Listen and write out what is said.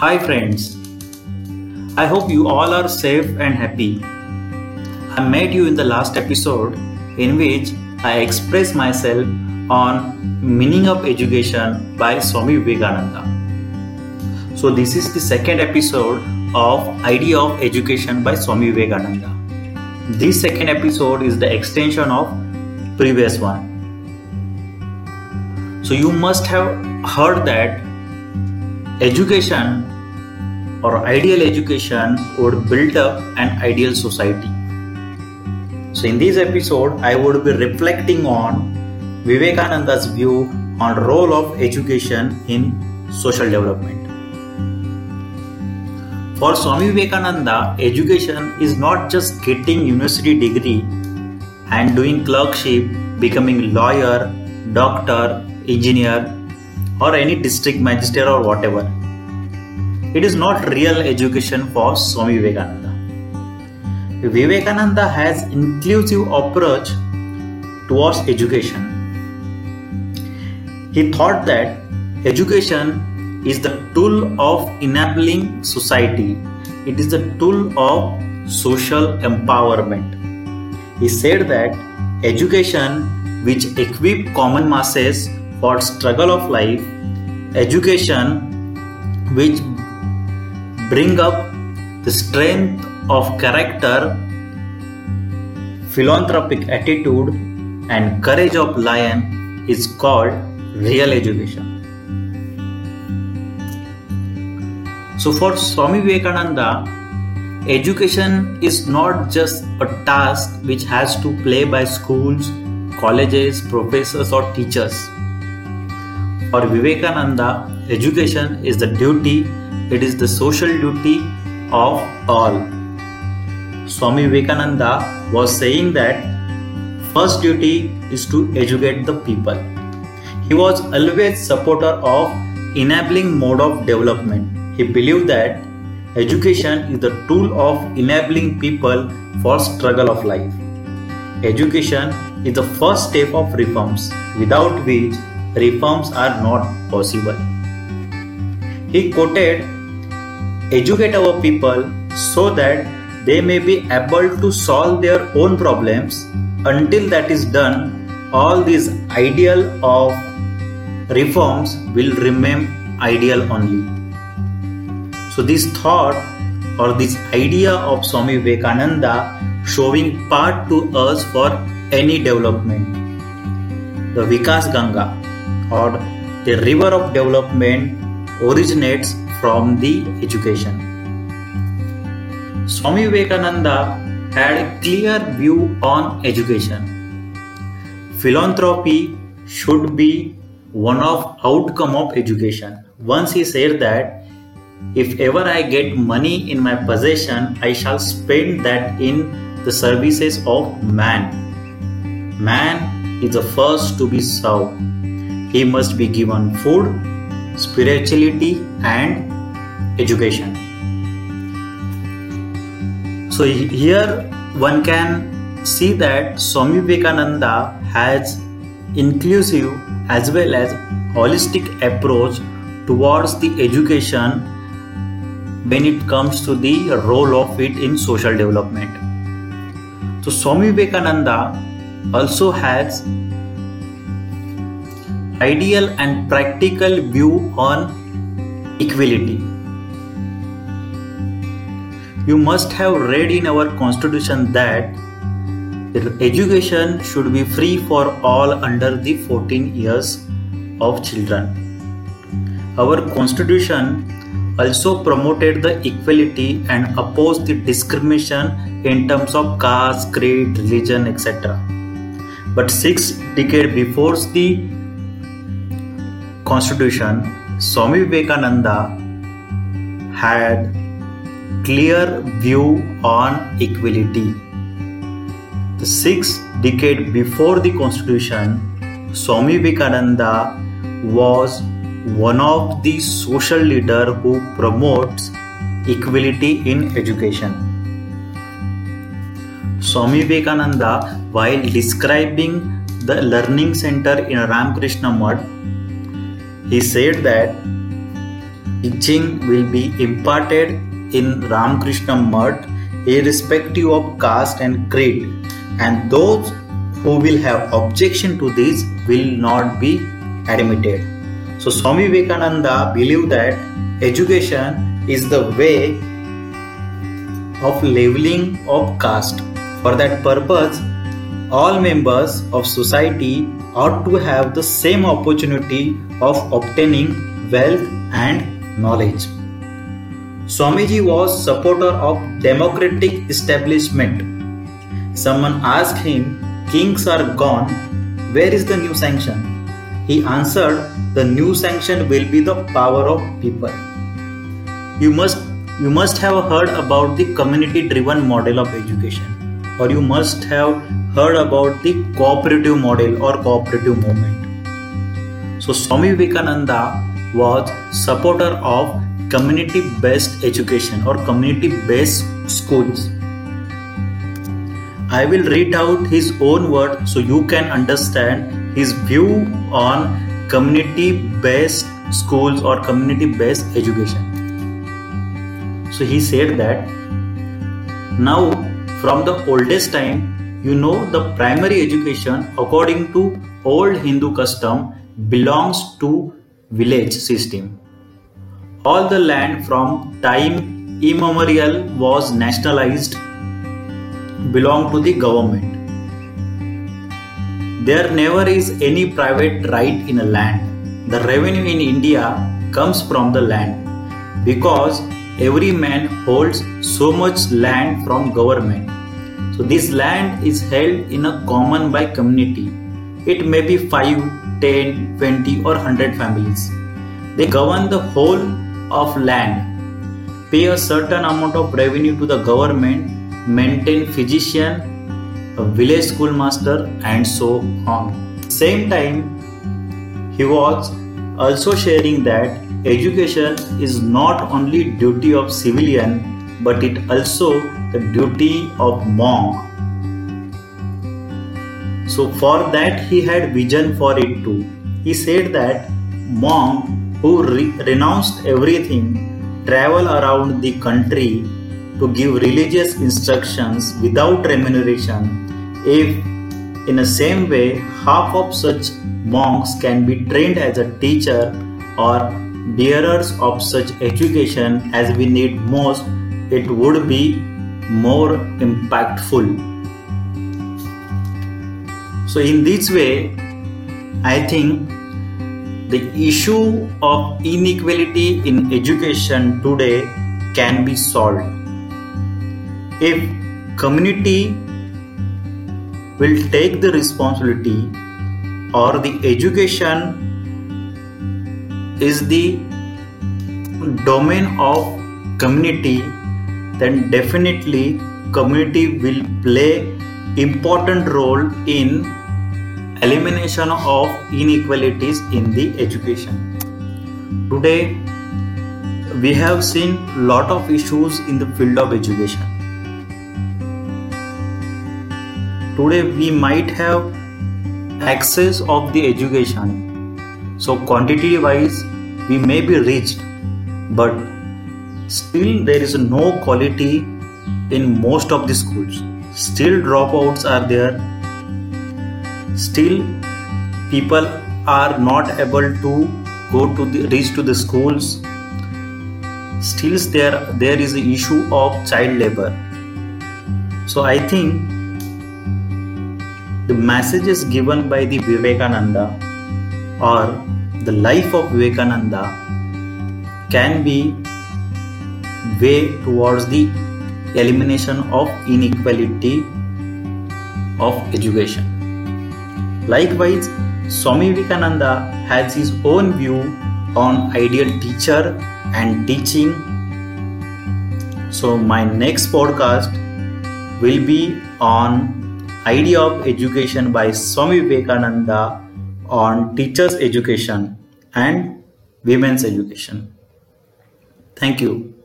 Hi, friends. I hope you all are safe and happy. I met you in the last episode in which I expressed myself on meaning of education by Swami Vivekananda. So this is the second episode of Idea of Education by Swami Vivekananda. This second episode is the extension of previous one. So you must have heard that education or ideal education would build up an ideal society. So in this episode I would be reflecting on Vivekananda's view on role of education in social development. For Swami Vivekananda, education is not just getting university degree and doing clerkship, becoming lawyer, doctor, engineer, or any district magistrate or whatever. It is not real education for Swami Vivekananda. Vivekananda has inclusive approach towards education. He thought that education is the tool of enabling society. It is the tool of social empowerment. He said that education which equip common masses for struggle of life, education which bring up the strength of character, philanthropic attitude and courage of lion is called real education. So for Swami Vivekananda, education is not just a task which has to play by schools, colleges, professors or teachers. For Vivekananda, education is the duty, it is the social duty of all. Swami Vivekananda was saying that first duty is to educate the people. He was always supporter of enabling mode of development he believed that education is the tool of enabling people for struggle of life. Education is the first step of reforms, without which reforms are not possible. He quoted, Educate our people so that they may be able to solve their own problems. Until that is done, all these ideal of reforms will remain ideal only. So, this thought or this idea of Swami Vivekananda showing part to us for any development. The Vikas Ganga or the river of development originates from the education. Swami Vivekananda had a clear view on education. Philanthropy should be one of outcome of education. Once he said that if ever I get money in my possession, I shall spend that in the services of man. Man is the first to be served. He must be given food, spirituality, and education. So, here one can see that Swami Vivekananda has inclusive as well as holistic approach towards the education when it comes to the role of it in social development. So Swami Vivekananda also has ideal and practical view on equality. You must have read in our constitution that education should be free for all under the 14 years of children. Our constitution also promoted the equality and opposed the discrimination in terms of caste, creed, religion, etc. But six decades before the constitution, Swami Vivekananda had clear view on equality. The six decade before the constitution, Swami Vivekananda was one of the social leader who promotes equality in education. Swami Vivekananda, while describing the learning center in Ramakrishna Mutt, he said that teaching will be imparted in Ramakrishna Mutt irrespective of caste and creed and those who will have objection to this will not be admitted. So Swami Vivekananda believed that education is the way of leveling of caste. For that purpose, all members of society ought to have the same opportunity of obtaining wealth and knowledge. Swamiji was supporter of democratic establishment. Someone asked him kings are gone, where is the new sanction? He answered, the new sanction will be the power of people. You must you must have heard about the community driven model of education or you must have heard about the cooperative model or cooperative movement. So Swami Vivekananda was supporter of community based education or community based schools I will read out his own word so you can understand his view on community based schools or community based education. So he said that now from the oldest time you know the primary education according to old Hindu custom belongs to village system. All the land from time immemorial was nationalized belong to the government. There never is any private right in a land. The revenue in India comes from the land because every man holds so much land from government. So this land is held in a common by community. It may be 5, 10, 20 or 100 families. They govern the whole of land, pay a certain amount of revenue to the government maintain physician, a village schoolmaster, and so on. Same time, he was also sharing that education is not only duty of civilian but it also the duty of monk. So for that he had vision for it too. He said that monk who re- renounced everything travel around the country to give religious instructions without remuneration if in the same way half of such monks can be trained as a teacher or bearers of such education as we need most it would be more impactful. So in this way i think the issue of inequality in education today can be solved. If community will take the responsibility or the education is the domain of community then definitely community will play important role in elimination of inequalities in the education. Today we have seen lot of issues in the field of education. Today we might have access of the education. So quantity wise we may be reached but still there is no quality in most of the schools. Still dropouts are there. Still people are not able to go to the reach to the schools. Still there there is the issue of child labor. So i think the messages given by the Vivekananda or the life of Vivekananda can be way towards the elimination of inequality of education. Likewise, Swami Vivekananda has his own view on ideal teacher and teaching. So, my next podcast will be on Idea of Education by Swami Vivekananda on teachers' education and women's education. Thank you.